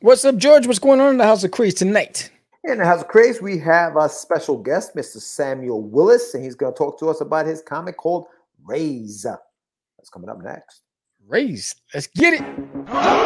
What's up, George? What's going on in the House of Craze tonight? In the House of Craze, we have a special guest, Mr. Samuel Willis, and he's going to talk to us about his comic called Rays. That's coming up next. Rays. Let's get it.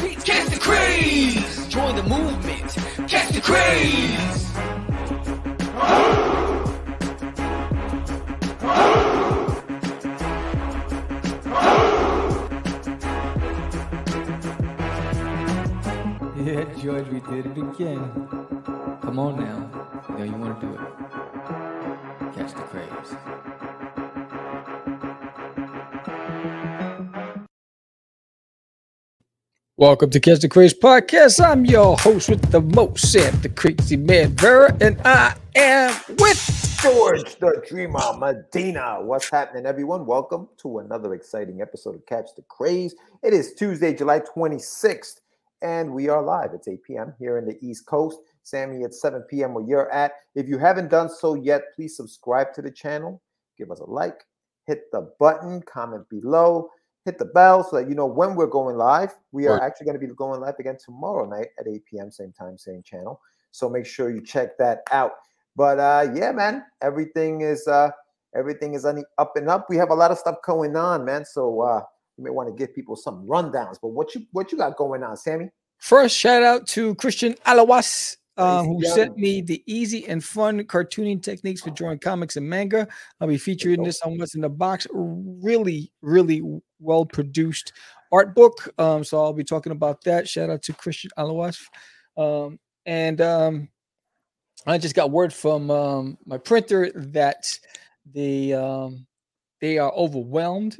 catch the craze. Join the movement, catch the craze. Yeah, George, we did it again. Come on now. You know you want to do it. Catch the craze. Welcome to Catch the Craze podcast. I'm your host with the most, Sam the Crazy Man Vera, and I am with George the Dreamer Medina. What's happening, everyone? Welcome to another exciting episode of Catch the Craze. It is Tuesday, July 26th, and we are live. It's 8 p.m. here in the East Coast. Sammy, it's 7 p.m. where you're at. If you haven't done so yet, please subscribe to the channel, give us a like, hit the button, comment below, hit the bell so that you know when we're going live. We are Right. actually going to be going live again tomorrow night at 8 p.m. same time, same channel. So make sure you check that out. But uh yeah, man, everything is uh everything is on the up and up. We have a lot of stuff going on, man. So uh you may want to give people some rundowns. But what you what you got going on, Sammy? First, shout out to Christian Alawas, um, who sent me the easy and fun cartooning techniques for drawing comics and manga. I'll be featuring this on What's in the Box. Really, really well produced art book. Um, so I'll be talking about that. Shout out to Christian Alawas. Um, and um, I just got word from um, my printer that the um, they are overwhelmed.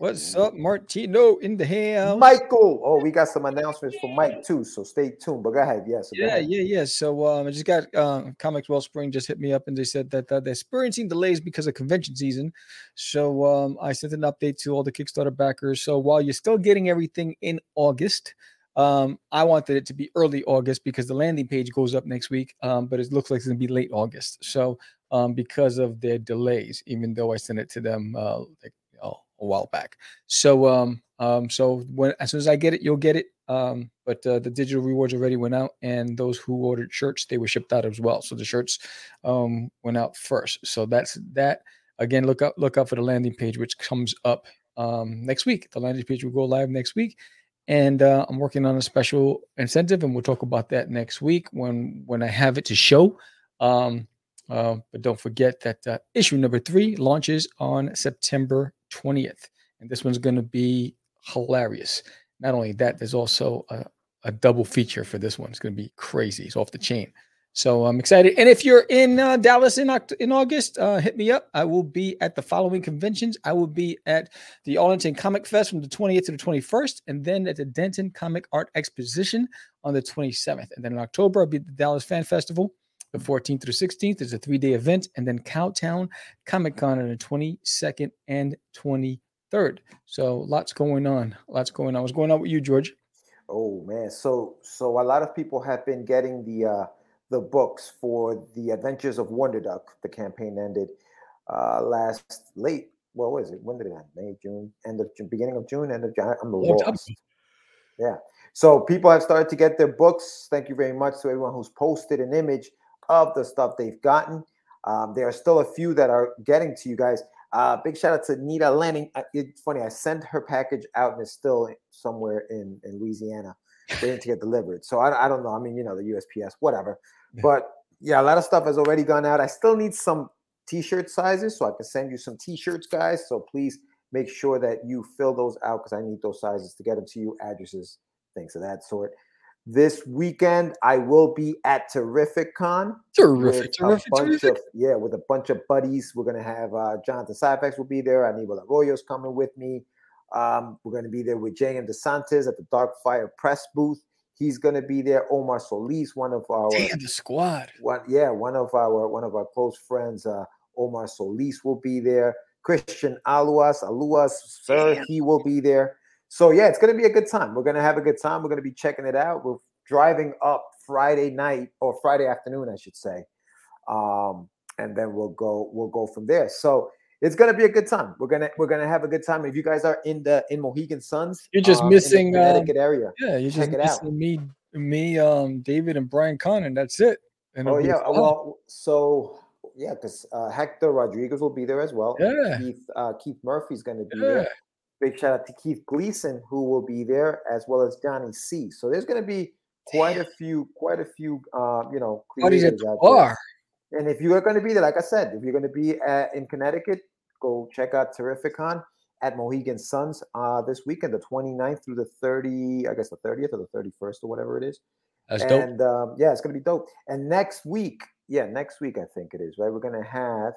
What's up, Martino in the house? Michael. Oh, we got some announcements for Mike too. So stay tuned. But go ahead. Yes. Yeah, yeah, yeah. So um, I just got um, Comix Wellspring just hit me up and they said that uh, they're experiencing delays because of convention season. So um, I sent an update to all the Kickstarter backers. So while you're still getting everything in August, um, I wanted it to be early August because the landing page goes up next week. Um, but it looks like it's gonna be late August. So um, because of their delays, even though I sent it to them uh, like know, a while back. So um, um, so when as soon as I get it, you'll get it. Um, but uh, the digital rewards already went out, and those who ordered shirts, they were shipped out as well. So the shirts um, went out first. So that's that. Again, look up look up for the landing page, which comes up um, next week. The landing page will go live next week, and uh, I'm working on a special incentive, and we'll talk about that next week when when I have it to show. Um, uh, but don't forget that uh, issue number three launches on September 20th, and this one's going to be hilarious. Not only that, there's also a, a double feature for this one. It's going to be crazy. It's off the chain. So I'm excited. And if you're in uh, Dallas in Oct- in August, uh, hit me up. I will be at the following conventions. I will be at the Arlington Comic Fest from the 20th to the 21st, and then at the Denton Comic Art Exposition on the 27th. And then in October, I'll be at the Dallas Fan Festival, the 14th through 16th. is a three day event, and then Cowtown Comic Con on the 22nd and 23rd. So lots going on. Lots going on. What's going on with you, George? Oh man, so so a lot of people have been getting the uh the books for the Adventures of Wonder Duck. The campaign ended uh last late. What was it? When did it end? May, June, end of June, beginning of June, end of June. I'm lost. Yeah. So people have started to get their books. Thank you very much to everyone who's posted an image of the stuff they've gotten. Um, there are still a few that are getting to you guys. Uh, big shout out to Nita Lanning. Uh, It's funny, I sent her package out and it's still somewhere in, in Louisiana waiting to get delivered. So I, I don't know. I mean, you know, the USPS, whatever. But yeah, a lot of stuff has already gone out. I still need some t-shirt sizes so I can send you some t-shirts, guys. So please make sure that you fill those out because I need those sizes to get them to you, addresses, things of that sort. This weekend, I will be at Terrificon. Terrific, terrific, a bunch terrific. of yeah, with a bunch of buddies. We're gonna have uh, Jonathan Syfax will be there. Aníbal Arroyo's coming with me. Um, we're gonna be there with Jay and DeSantis at the Dark Fire Press booth. He's gonna be there. Omar Solis, one of our Damn the squad. one yeah, one of our one of our close friends, uh, Omar Solis will be there. Christian Aluas, Aluas, sir, Damn. he will be there. So yeah, it's gonna be a good time. We're gonna have a good time. We're gonna be checking it out. We're driving up Friday night or Friday afternoon, I should say, um, and then we'll go we'll go from there. So it's gonna be a good time. We're gonna we're gonna have a good time. If you guys are in the in Mohegan Suns, You're just um, in the missing, um, area. Yeah, you're just it out. missing me, me, um, David and Brian Conn, and that's it. And Oh yeah, fun. well, so yeah, because uh, Hector Rodriguez will be there as well. Yeah. Keith uh, Keith Murphy's going to be yeah. there. Big shout out to Keith Gleason who will be there as well as Johnny C. So there's going to be quite a few, quite a few, uh, you know, creators out there. And if you are going to be there, like I said, if you're going to be at, in Connecticut, go check out Terrificon at Mohegan Suns uh, this weekend, the 29th through the 30, I guess the 30th or the 31st or whatever it is That's dope. and um, yeah, it's gonna be dope. And next week, yeah, next week I think it is right. We're gonna have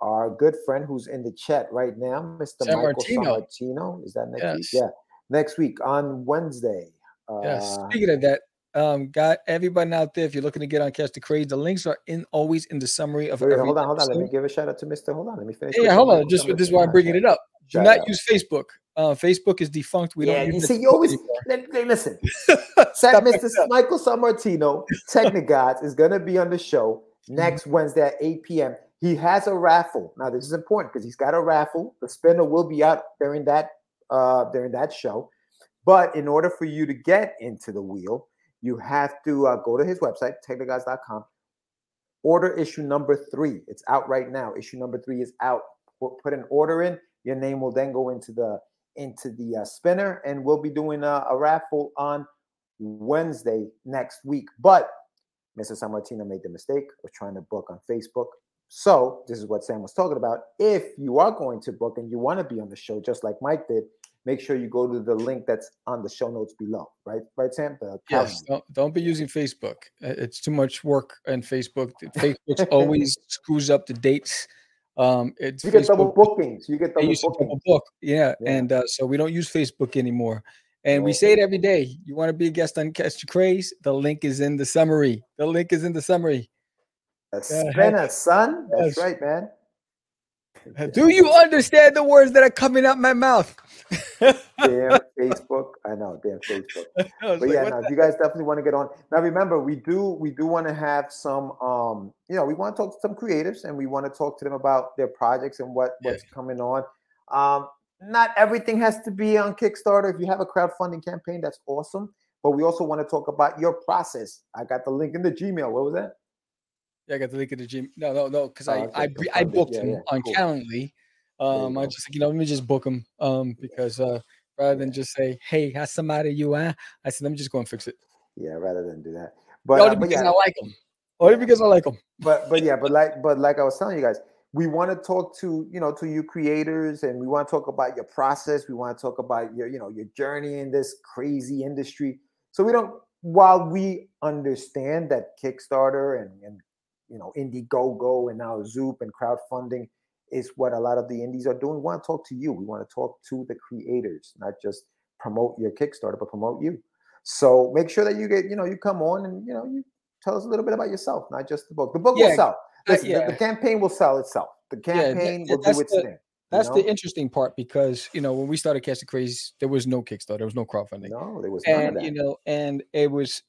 our good friend who's in the chat right now, Mr. San Michael Martino. Sammartino. Is that next week? Yeah, next week on Wednesday. Uh, Yes. Speaking of that, um, got everybody out there. If you're looking to get on Catch the Craze, the links are in always in the summary of wait, every hold on, hold on. Let me give a shout out to Mr. Hold on, let me finish. Yeah, hold on. Just this is why I'm bringing it up. Do not out. use Facebook. Uh, Facebook is defunct. We yeah, don't you see, you always li- li- listen. Stop Sa- it. Mr. Michael Sammartino, Technigods, is going to be on the show Mm-hmm. next Wednesday at 8 p.m. He has a raffle. Now, this is important because he's got a raffle. The spinner will be out during that uh, during that show. But in order for you to get into the wheel, you have to uh, go to his website, technigods.com. Order issue number three. It's out right now. Issue number three is out. Put put an order in. Your name will then go into the into the uh, spinner, and we'll be doing a, a raffle on Wednesday next week. But Mr. Sammartino made the mistake of trying to book on Facebook. So this is what Sam was talking about. If you are going to book and you want to be on the show, just like Mike did, make sure you go to the link that's on the show notes below. Right, right, Sam. The Yes, don't, don't be using Facebook. It's too much work on Facebook. Facebook always screws up the dates. Um, it's You get double bookings. You get double bookings. double book. Yeah, Yeah. and uh, so we don't use Facebook anymore. And we say it every day. You want to be a guest on Catch the Craze? The link is in the summary. The link is in the summary. A Yeah, spinner, son. That's Yes. right, man. Do you understand the words that are coming out my mouth? Damn Facebook. I know, damn Facebook. But like, yeah, no, you guys definitely want to get on. Now remember, we do we do want to have some um, you know, we want to talk to some creatives and we want to talk to them about their projects and what Yeah. what's coming on. Um, not everything has to be on Kickstarter. If you have a crowdfunding campaign, that's awesome. But we also want to talk about your process. I got the link in the Gmail. What was that? Yeah, I got the link in the gym. No, no, no, because Oh, I okay, I, br- I booked Yeah, him yeah, on cool. Calendly. Um, I go. just you know let me just book him. Um, because uh rather than just say hey, how's somebody you uh? I said let me just go and fix it. Yeah, rather than do that. But, Only uh, because yeah, I like him. Only because I like him. but but yeah, but like but like I was telling you guys, we want to talk to you know to you creators, and we want to talk about your process. We want to talk about your you know your journey in this crazy industry. So we don't. While we understand that Kickstarter and and you know Indiegogo and now Zoop and crowdfunding is what a lot of the indies are doing. We want to talk to you. We want to talk to the creators, not just promote your Kickstarter, but promote you. So make sure that you get, you know, you come on and you know, you tell us a little bit about yourself, not just the book. The book Yeah, will sell. uh, Listen, the- the, campaign will sell itself. The Yeah, that- campaign will do its the- thing. That's know? the interesting part because you know when we started Catch the Craze, there was no Kickstarter, there was no crowdfunding. No, there was none of and that. you know and it was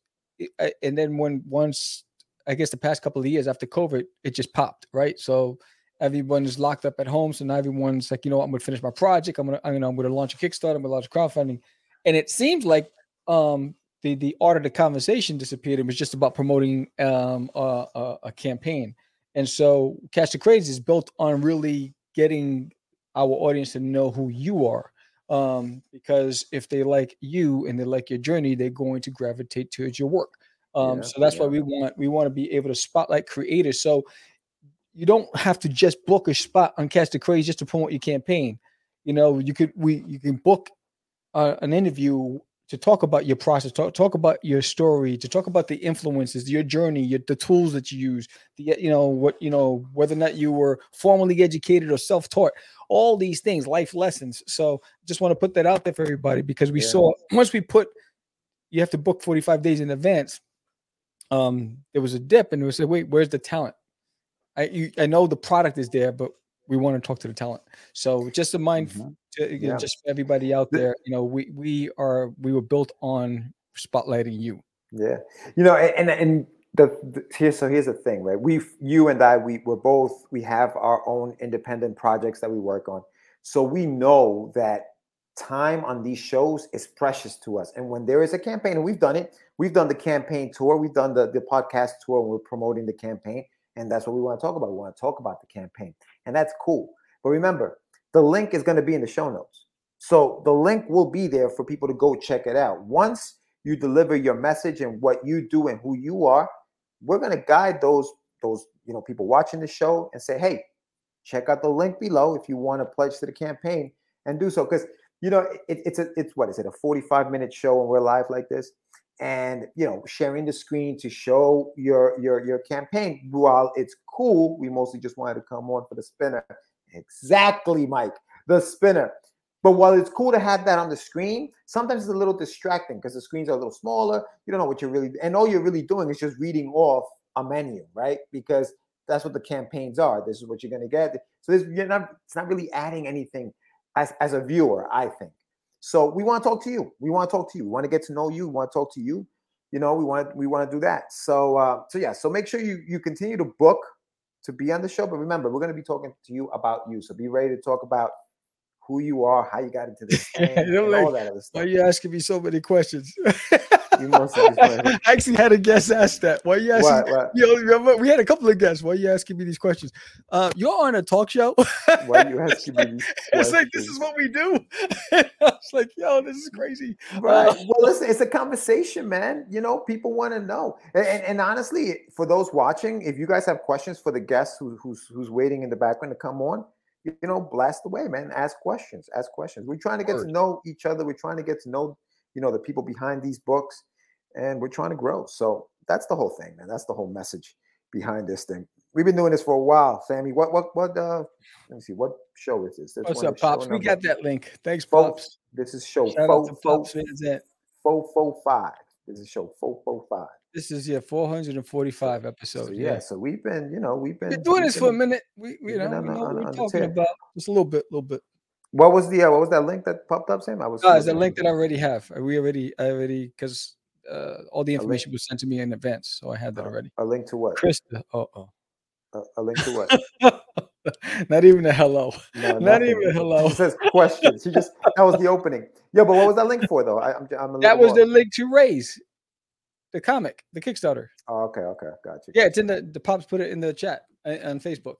and then when once i guess the past couple of years after covid it just popped right? So everyone's locked up at home so now everyone's like you know i'm gonna finish my project. I'm gonna i'm gonna, I'm gonna launch a kickstarter i'm gonna launch crowdfunding. And it seems like um the the art of the conversation disappeared. It was just about promoting um a, a, a campaign. And so catch the craze is built on really getting our audience to know who you are um, because if they like you and they like your journey, they're going to gravitate towards your work. Um, Yeah, so that's why we want we want to be able to spotlight creators. So you don't have to just book a spot on Catch the Craze just to promote your campaign. You know, you could we you can book uh, an interview to talk about your process, talk, talk about your story, to talk about the influences, your journey, your, the tools that you use, the you know what you know whether or not you were formally educated or self-taught, all these things, life lessons. So just want to put that out there for everybody because we Yeah. saw once we put you have to book 45 days in advance. Um, there was a dip, and we said, "Wait, where's the talent?" I you, I know the product is there, but we want to talk to the talent. So just a mind Mhm. to, you know, Yeah. just for everybody out there, you know, we we are we were built on spotlighting you. Yeah, you know, and and, and the, the here so here's the thing, right? We, you and I, we we're both we have our own independent projects that we work on, so we know that time on these shows is precious to us. And when there is a campaign, and we've done it, we've done the campaign tour, we've done the the podcast tour, and we're promoting the campaign, and that's what we want to talk about. We want to talk about the campaign, and that's cool. But remember, the link is going to be in the show notes. So the link will be there for people to go check it out. Once you deliver your message and what you do and who you are, we're going to guide those those you know people watching the show and say, "Hey, check out the link below if you want to pledge to the campaign and do so." Because you know it, it's a it's what is it a forty five minute show and we're live like this, and you know sharing the screen to show your your your campaign. While it's cool, we mostly just wanted to come on for the spinner. Exactly, Mike, the spinner. But while it's cool to have that on the screen, sometimes it's a little distracting because the screens are a little smaller. You don't know what you're really, and all you're really doing is just reading off a menu, right? Because that's what the campaigns are. This is what you're going to get. So this, you're not, it's not really adding anything as, as a viewer, I think. So we want to talk to you. We want to talk to you. We want to get to know you. We want to talk to you. You know, we want we want to do that. So uh, so yeah. So make sure you you continue to book to be on the show. But remember, we're going to be talking to you about you. So be ready to talk about who you are, how you got into this thing, You know, and like, all that other Why stuff. are you asking me so many questions? You wanna- I actually had a guest ask that. Why are you asking? What, what, You know, remember, we had a couple of guests. Why are you asking me these questions? Uh, you're on a talk show. why are you asking me these questions? it's like this is what we do. I was like, yo, this is crazy. Right. Uh, well, listen, it's a conversation, man. You know, people want to know. And, and, and honestly, for those watching, if you guys have questions for the guests who, who's who's waiting in the background to come on, you, you know, blast away, man. Ask questions. Ask questions. We're trying to get to know each other. We're trying to get to know, you know, the people behind these books, and we're trying to grow. So that's the whole thing, man. That's the whole message behind this thing. We've been doing this for a while, Sammy. What what what? Uh, let me see. What show is this? What's up, Pops? We got that link. Thanks, Pops. This is show Shout out four four Pops four four five. This is show four four five. This is yeah, 445 So episodes. yeah, yeah. so we've been, you know, we've been We're doing this for a minute. We, you know, we know what on- we're talking about. Just a little bit, a little bit. What was the uh, what was that link that popped up, Sam? I was No, it's a link that I already have. Uh, We already, I already, because uh, all the information was sent to me in advance, so I had that Uh, already. a link to what? Krista, oh, oh. A, a link to what? Not even a hello. No, Not even a hello. It says questions. He just that was the opening. Yeah, but what was that link for though? I, I'm, I'm a That was the link to Rays the comic, the Kickstarter. Oh, okay, okay, gotcha. Yeah, it's in the the pops put it in the chat uh, on Facebook.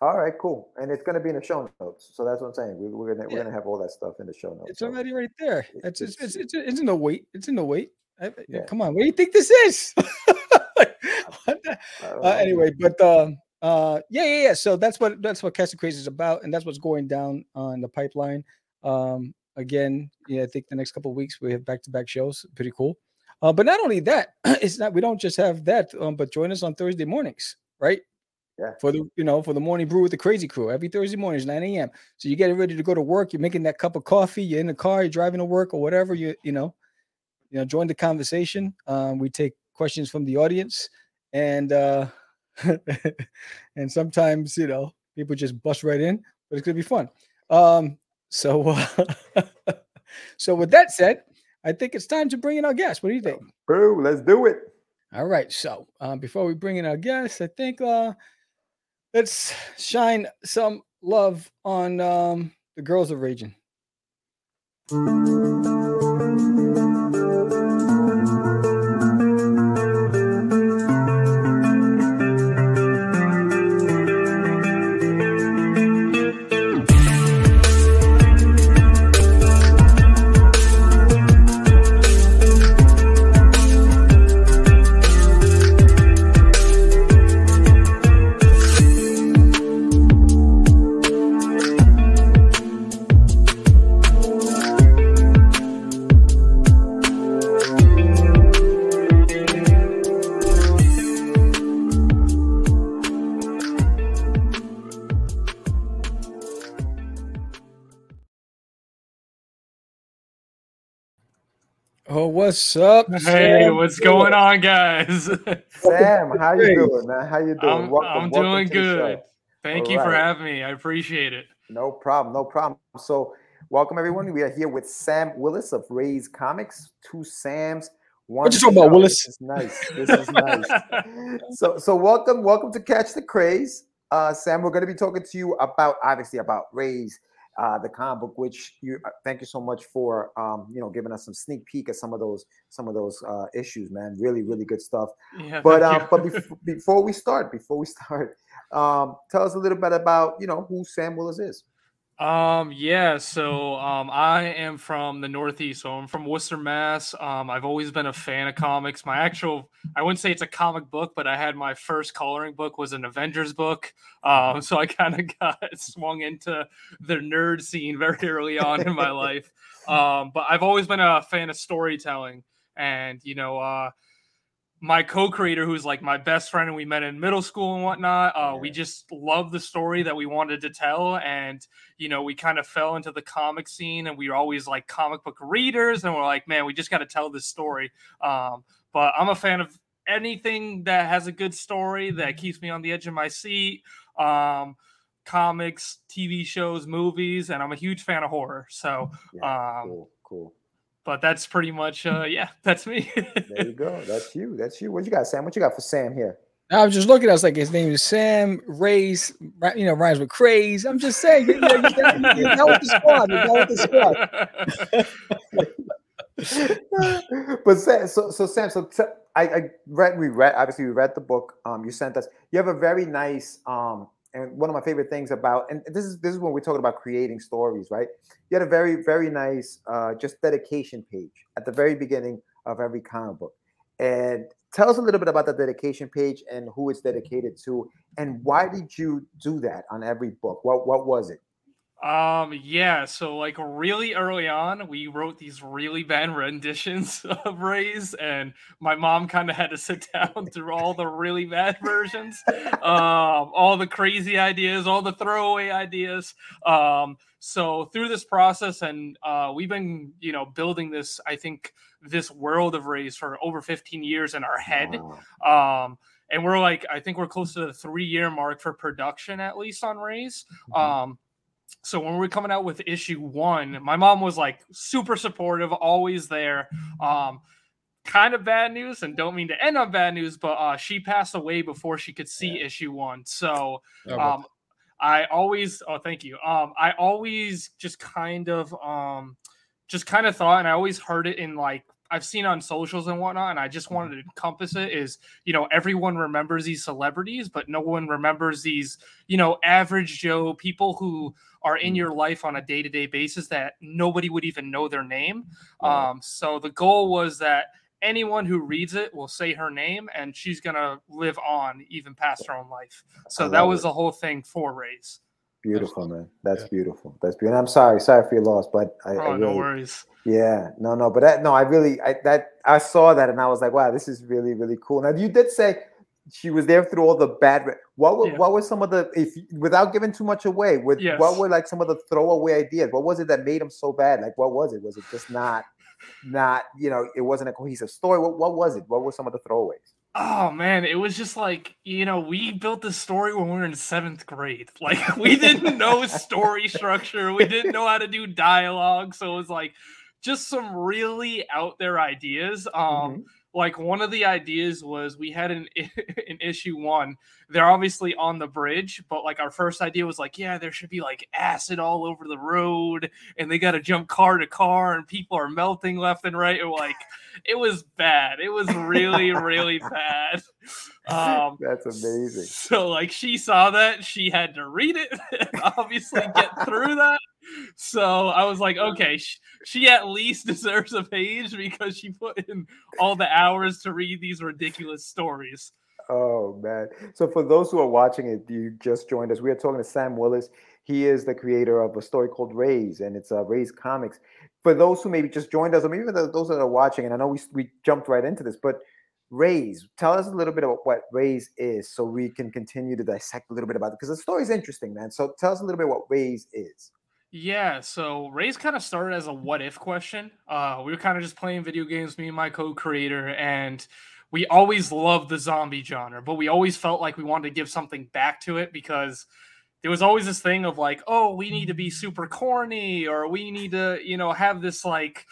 All right, cool. And it's gonna be in the show notes. So that's what I'm saying. We, we're gonna Yeah. we're gonna have all that stuff in the show notes. It's already right there. It's it's it's- it's, it's, in the wait. It's in the wait. I- Yeah. Come on, what do you think this is? I don't uh, anyway, but um, uh, yeah, yeah, yeah. So that's what that's what Catch the Craze is about, and that's what's going down on the pipeline. Um, again, yeah, I think the next couple of weeks we have back to back shows. Pretty cool. Uh, but not only that, it's not we don't just have that, um, but join us on Thursday mornings, right? Yeah. For the you know for the morning brew with the crazy crew every Thursday morning is 9 a.m. So you're getting ready to go to work. You're making that cup of coffee. You're in the car. You're driving to work or whatever. You you know, you know, join the conversation. Um, we take questions from the audience, and uh, and sometimes you know people just bust right in, but it's gonna be fun. Um, so uh, so with that said, I think it's time to bring in our guest. What do you think? Boo, let's do it. All right. So um, before we bring in our guest, I think uh, let's shine some love on um, the girls of Raging. Oh, what's up? Hey, Sam? what's going on, guys? Sam, how you doing, man? How you doing? I'm, Welcome- I'm welcome doing to the show. good. Thank All you for having me. I appreciate it. No problem, no problem. So, welcome everyone. We are here with Sam Willis of Rays Comics. Two Sams. One What you talking about. Willis? This is nice. This is nice. so, so welcome, welcome to Catch the Craze. Uh, Sam, we're going to be talking to you about obviously about Rays, uh, the comic book. Which you uh, thank you so much for um, you know giving us some sneak peek at some of those some of those uh, issues, man. Really, really good stuff. Yeah, But um, but before, before we start, before we start, um, tell us a little bit about you know who Sam Willis is. Um, yeah, so um I am from the Northeast, so I'm from Worcester, Mass. Um, I've always been a fan of comics. My actual I wouldn't say it's a comic book, but I had my first coloring book was an Avengers book. Um, so I kind of got swung into the nerd scene very early on in my life. Um, but I've always been a fan of storytelling and you know, uh my co-creator who's like my best friend and we met in middle school and whatnot uh, we just love the story that we wanted to tell. And you know we kind of fell into the comic scene and we were always like comic book readers and we're like man we just got to tell this story. Um, but i'm a fan of anything that has a good story that keeps me on the edge of my seat um, comics tv shows movies and i'm a huge fan of horror. So Yeah, um, cool, cool. But that's pretty much uh, yeah that's me There you go. That's you. That's you. What you got, Sam? What you got for Sam here? I was just looking. I was like, his name is Sam Rays. You know, rhymes with craze. I'm just saying. You know, you got, you got with the squad. You got with the squad. but Sam, so so Sam, so t- I, I read we read obviously we read the book um you sent us. You have a very nice um and one of my favorite things about and this is this is when we're talking about creating stories, right? You had a very very nice uh just dedication page at the very beginning of every comic book. And tell us a little bit about the dedication page and who it's dedicated to and why did you do that on every book? What what was it? Um, yeah, so like really early on, we wrote these really bad renditions of Rays, and my mom kind of had to sit down through all the really bad versions, um, all the crazy ideas, all the throwaway ideas. Um, so through this process, and uh, we've been, you know, building this, I think, this world of Rays for over 15 years in our head. Um, and we're like, I think we're close to the three year mark for production, at least on Rays. Mhm. Um, so when we were coming out with issue one, my mom was like super supportive, always there. Um, kind of bad news, and don't mean to end on bad news, but uh, she passed away before she could see Yeah. issue one. So Oh, um, I always, oh, thank you. Um, I always just kind of, um, just kind of thought, and I always heard it in like I've seen on socials and whatnot, and I just wanted to encompass it is, you know, everyone remembers these celebrities, but no one remembers these, you know, average Joe people who are in Mm. your life on a day to day basis that nobody would even know their name. Um, so the goal was that anyone who reads it will say her name and she's gonna live on even past her own life. So that was it. the whole thing for Rays. Beautiful, Absolutely. man. That's Yeah. beautiful. That's beautiful. And I'm sorry, sorry for your loss, but I, I Oh, no worries. yeah, no, no, but that, no, I really, I that I saw that and I was like, wow, this is really, really cool. Now you did say she was there through all the bad. What were, Yeah. what were some of the, if without giving too much away, with Yes. what were like some of the throwaway ideas? What was it that made them so bad? Like, what was it? Was it just not, not, you know, it wasn't a cohesive story? What, what was it? What were some of the throwaways? Oh man, it was just like you know we built this story when we were in seventh grade. Like we didn't know story structure, we didn't know how to do dialogue, so it was like just some really out there ideas. Um, Mhm. Like one of the ideas was we had an in issue one they're obviously on the bridge but like our first idea was like yeah there should be like acid all over the road and they got to jump car to car and people are melting left and right and like it was bad. It was really really bad. Um That's amazing. so like she saw that she had to read it and obviously get through that so i was like okay sh- she at least deserves a page because she put in all the hours to read these ridiculous stories Oh man! So for those who are watching it, you just joined us. We are talking to Sam Willis. He is the creator of a story called Rays, and it's uh, Rays Comics. For those who maybe just joined us, or maybe those that are watching, and I know we we jumped right into this, but Rays, tell us a little bit about what Rays is, so we can continue to dissect a little bit about it because the story is interesting, man. So tell us a little bit what Rays is. Yeah, so Rays kind of started as a what if question. Uh, we were kind of just playing video games, me and my co-creator, and we always loved the zombie genre, but we always felt like we wanted to give something back to it because there was always this thing of like, oh, we need to be super corny, or we need to, you know, have this like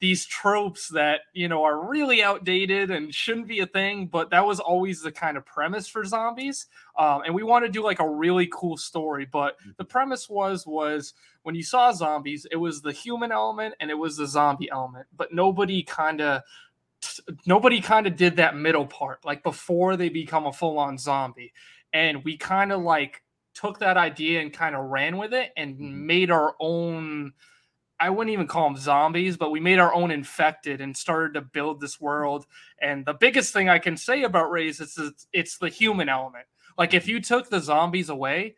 these tropes that you know are really outdated and shouldn't be a thing but that was always the kind of premise for zombies. Um, and we want to do like a really cool story but the premise was was when you saw zombies it was the human element and it was the zombie element but nobody kind of nobody kind of did that middle part like before they become a full-on zombie. And we kind of like took that idea and kind of ran with it and mm-hmm. made our own I wouldn't even call them zombies, but we made our own infected and started to build this world. And the biggest thing I can say about Rays is it's, it's the human element. Like if you took the zombies away,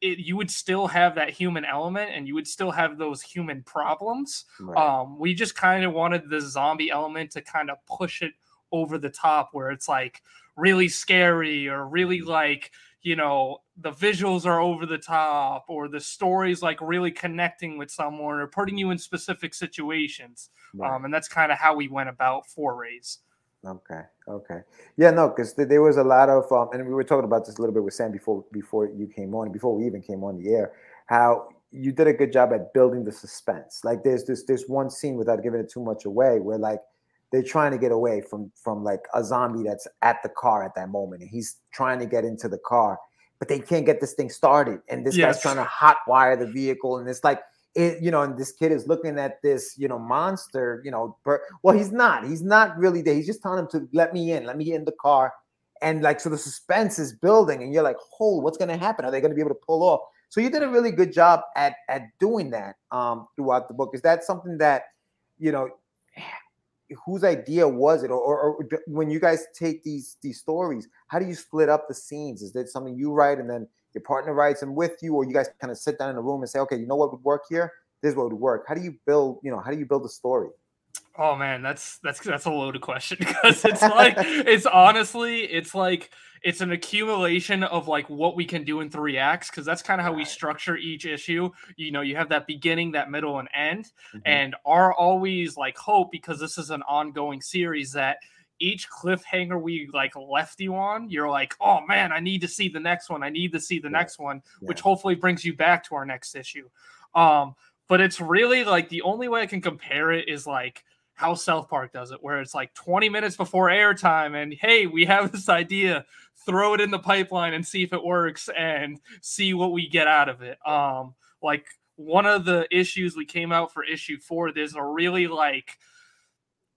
it, you would still have that human element and you would still have those human problems. Right. Um, we just kind of wanted the zombie element to kind of push it over the top where it's like really scary or really like you know the visuals are over the top or the story's like really connecting with someone or putting you in specific situations right. um, and that's kind of how we went about forays. Okay okay. Yeah no because th- there was a lot of um, and we were talking about this a little bit with sam before before you came on before we even came on the air how you did a good job at building the suspense. Like there's this there's one scene without giving it too much away where like they're trying to get away from from like a zombie that's at the car at that moment and he's trying to get into the car but they can't get this thing started and this yes. guy's trying to hot wire the vehicle and it's like it, you know and this kid is looking at this you know monster you know well he's not he's not really there he's just telling him to let me in let me get in the car and like so the suspense is building and you're like oh what's going to happen? Are they going to be able to pull off? So you did a really good job at at doing that um throughout the book. Is that something that you know whose idea was it? Or, or, or, when you guys take these these stories how do you split up the scenes? Is that something you write and then your partner writes them with you? Or you guys kind of sit down in a room and say okay you know what would work here? This is what would work. How do you build you know how do you build a story oh man that's that's that's a loaded question because it's like it's honestly it's like it's an accumulation of like what we can do in three acts because that's kind of how we structure each issue you know you have that beginning that middle and end mm-hmm. and are always like hope because this is an ongoing series that each cliffhanger we like left you on you're like oh man i need to see the next one i need to see the yeah. next one yeah. which hopefully brings you back to our next issue um but it's really like the only way i can compare it is like how South Park does it, where it's like 20 minutes before airtime, and hey, we have this idea, throw it in the pipeline and see if it works and see what we get out of it. Um, like one of the issues we came out for issue four, there's a really like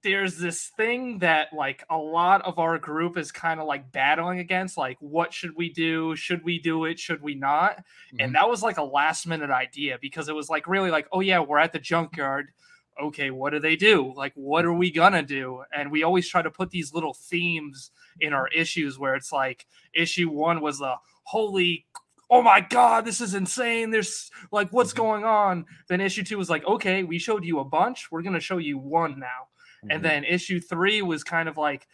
there's this thing that like a lot of our group is kind of like battling against like what should we do should we do it should we not mm-hmm. and that was like a last minute idea because it was like really like oh yeah we're at the junkyard okay, what do they do? Like, what are we gonna do? And we always try to put these little themes in our issues where it's like issue one was the holy oh my god this is insane there's like what's mm-hmm. going on then issue two was like okay we showed you a bunch we're going to show you one now mm-hmm. and then issue three was kind of like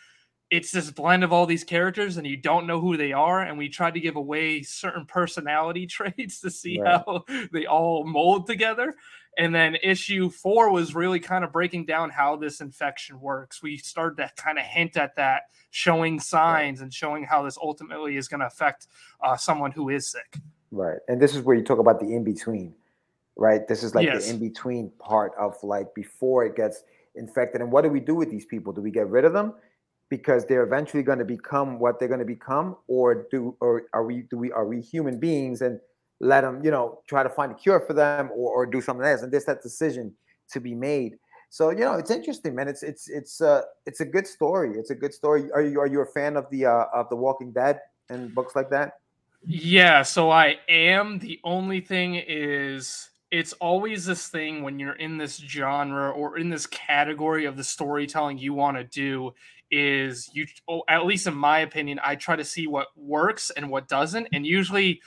it's this blend of all these characters and you don't know who they are and we tried to give away certain personality traits to see right. how they all mold together and then issue four was really kind of breaking down how this infection works. We started to kind of hint at that, showing signs right. and showing how this ultimately is going to affect uh, someone who is sick. Right. And this is where you talk about the in between, right? This is like yes. the in between part of like before it gets infected. And what do we do with these people? Do we get rid of them? because they're eventually going to become what they're going to become or do or are we do we are we human beings and let them, you know, try to find a cure for them or, or do something else. And there's that decision to be made. So you know, it's interesting, man. It's it's it's uh it's a good story. It's a good story. Are you are you a fan of the uh of the Walking Dead and books like that? Yeah, so I am. The only thing is it's always this thing when you're in this genre or in this category of the storytelling you want to do is you oh, at least in my opinion i try to see what works and what doesn't and usually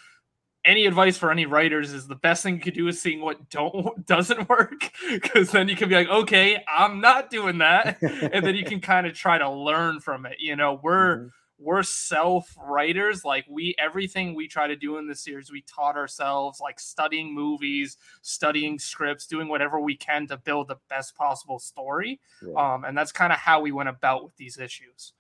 any advice for any writers is the best thing you could do is seeing what don't doesn't work because then you can be like okay i'm not doing that and then you can kind of try to learn from it you know we're mm-hmm. we're self writers. Like we everything we try to do in the series, we taught ourselves, like studying movies, studying scripts, doing whatever we can to build the best possible story. Yeah. Um, and that's kind of how we went about with these issues.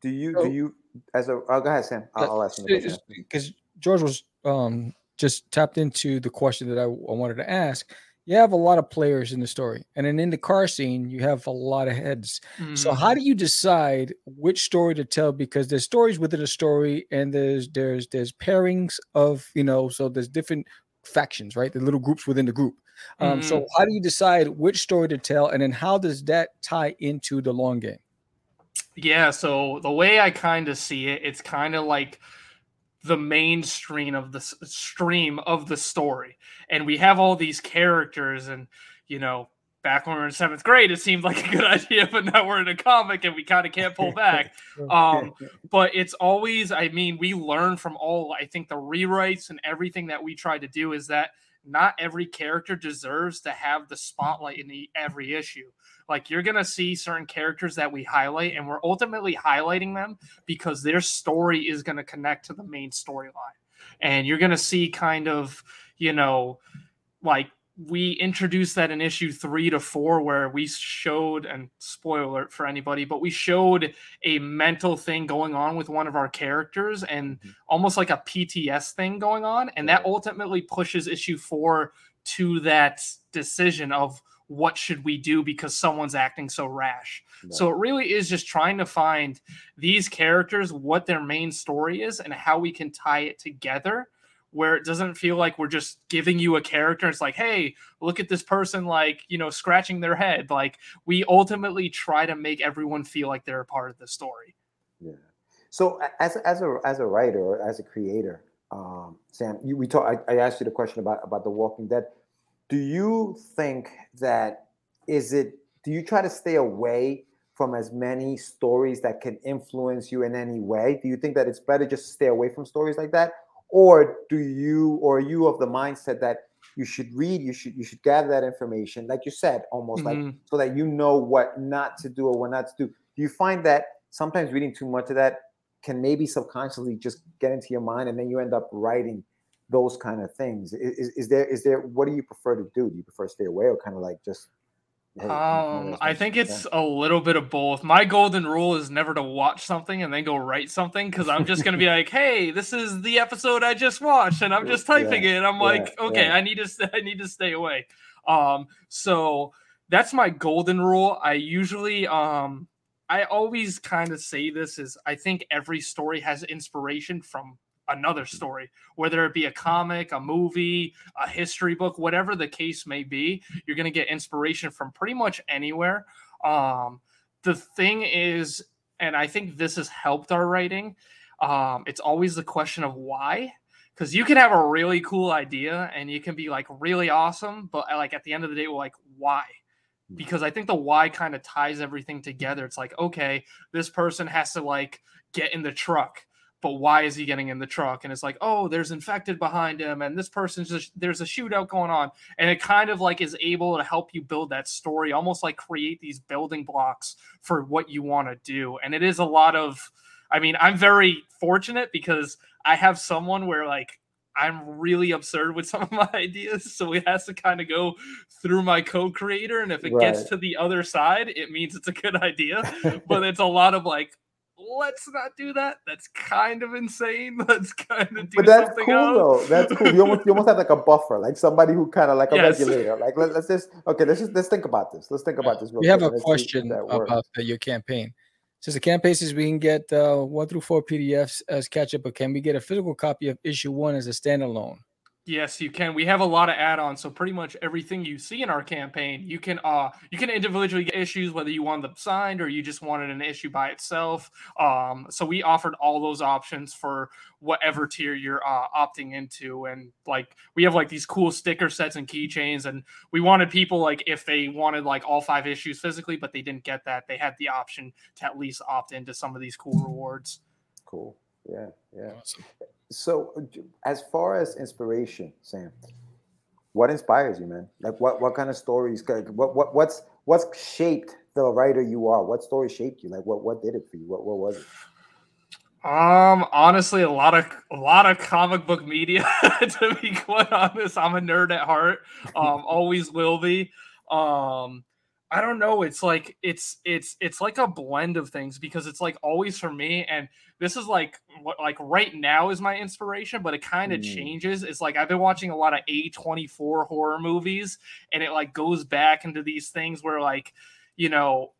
Do you do you as a oh, go ahead, Sam? I'll, I'll ask you because George was um just tapped into the question that I, I wanted to ask. You have a lot of players in the story and then in the car scene you have a lot of heads. Mm-hmm. so how do you decide which story to tell? Because there's stories within a story and there's there's there's pairings of you know so there's different factions right? The little groups within the group. Um, mm-hmm. so how do you decide which story to tell and then how does that tie into the long game? Yeah so the way i kind of see it it's kind of like the mainstream of the stream of the story. And we have all these characters and you know back when we were in seventh grade it seemed like a good idea but now we're in a comic and we kind of can't pull back. Um, but it's always i mean we learn from all i think the rewrites and everything that we try to do is that not every character deserves to have the spotlight in the, every issue like you're going to see certain characters that we highlight, and we're ultimately highlighting them because their story is going to connect to the main storyline. And you're going to see kind of, you know, like we introduced that in issue three to four where we showed and spoiler alert for anybody but we showed a mental thing going on with one of our characters and mm-hmm. almost like a pts thing going on and that ultimately pushes issue four to that decision of what should we do because someone's acting so rash. So it really is just trying to find these characters, what their main story is, and how we can tie it together where it doesn't feel like we're just giving you a character. It's like, hey, look at this person, like, you know, scratching their head. Like, we ultimately try to make everyone feel like they're a part of the story. Yeah. So, as, as, a, as a writer as a creator, um, Sam, you, we talked. I, I asked you the question about, about The Walking Dead do you think that is it do you try to stay away from as many stories that can influence you in any way? Do you think that it's better just to stay away from stories like that? Or do you or you of the mindset that you should read you should you should gather that information like you said almost mm-hmm. like so that you know what not to do or what not to do? Do you find that sometimes reading too much of that can maybe subconsciously just get into your mind and then you end up writing those kind of things. Is, is there is there what do you prefer to do? Do you prefer to stay away or kind of like just Hey, um, I think it's a little bit of both. My golden rule is never to watch something and then go write something because I'm just gonna be like, "Hey, this is the episode I just watched," and I'm just typing yeah, it. I'm yeah, like, "Okay, yeah. I need to I need to stay away." Um, so that's my golden rule. I usually um, I always kind of say this is I think every story has inspiration from another story, whether it be a comic, a movie, a history book, whatever the case may be. You're going to get inspiration from pretty much anywhere. Um, the thing is, and I think this has helped our writing. Um, it's always the question of why, because you can have a really cool idea and you can be like really awesome, but like at the end of the day, we're like why? Because I think the why kind of ties everything together. It's like, okay, this person has to like get in the truck but why is he getting in the truck? And it's like, oh, there's infected behind him, and this person's just there's a shootout going on, and it kind of like is able to help you build that story, almost like create these building blocks for what you want to do. And it is a lot of, I mean, I'm very fortunate because I have someone where like I'm really absurd with some of my ideas, so it has to kind of go through my co-creator, and if it right. gets to the other side, it means it's a good idea. but it's a lot of like, let's not do that. That's kind of insane. Let's kind of do but that's something cool else. though. That's cool. You almost you almost have like a buffer, like somebody who kind of like a yes. regulator. Like let, us just okay. Let's just let's think about this. Let's think about this. we have a question about your campaign. Says the campaign says we can get uh, one through four PDFs as catch up, but can we get a physical copy of issue one as a standalone? Yes, you can. We have a lot of add-ons, so pretty much everything you see in our campaign, you can uh you can individually get issues whether you want them signed or you just wanted an issue by itself. Um, so we offered all those options for whatever tier you're uh, opting into, and like we have like these cool sticker sets and keychains, and we wanted people like if they wanted like all five issues physically, but they didn't get that, they had the option to at least opt into some of these cool rewards. Cool. Yeah. Yeah. Awesome. So, as far as inspiration, Sam, what inspires you, man? Like, what what kind of stories? What what what's what's shaped the writer you are? What story shaped you? Like, what what did it for you? What what was it? Um, honestly, a lot of a lot of comic book media. to be quite honest, I'm a nerd at heart. Um, always will be. Um, I don't know. It's like it's it's it's like a blend of things because it's like always for me, and this is like what like right now is my inspiration, but it kind of mm. changes. It's like I've been watching a lot of A24 horror movies, and it like goes back into these things where like you know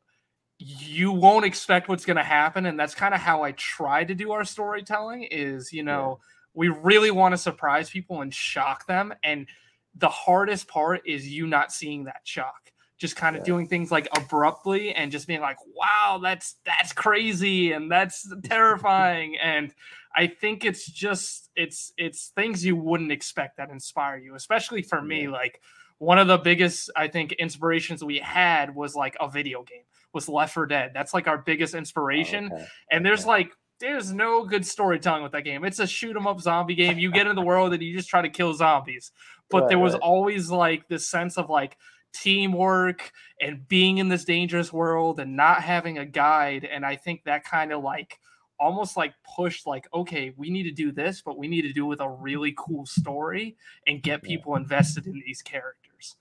you won't expect what's going to happen and that's kind of how i try to do our storytelling is you know yeah. we really want to surprise people and shock them and the hardest part is you not seeing that shock just kind of yeah. doing things like abruptly and just being like wow that's that's crazy and that's terrifying and i think it's just it's it's things you wouldn't expect that inspire you especially for me yeah. like one of the biggest i think inspirations we had was like a video game was Left 4 Dead that's like our biggest oh, inspiration oh, okay. and there's okay. like there's no good storytelling with that game. It's a shoot 'em up zombie game. You get in the world and you just try to kill zombies. But right, there was right. always like this sense of like teamwork and being in this dangerous world and not having a guide. And I think that kind of like almost like pushed like, okay, we need to do this, but we need to do with a really cool story and get people invested in these characters.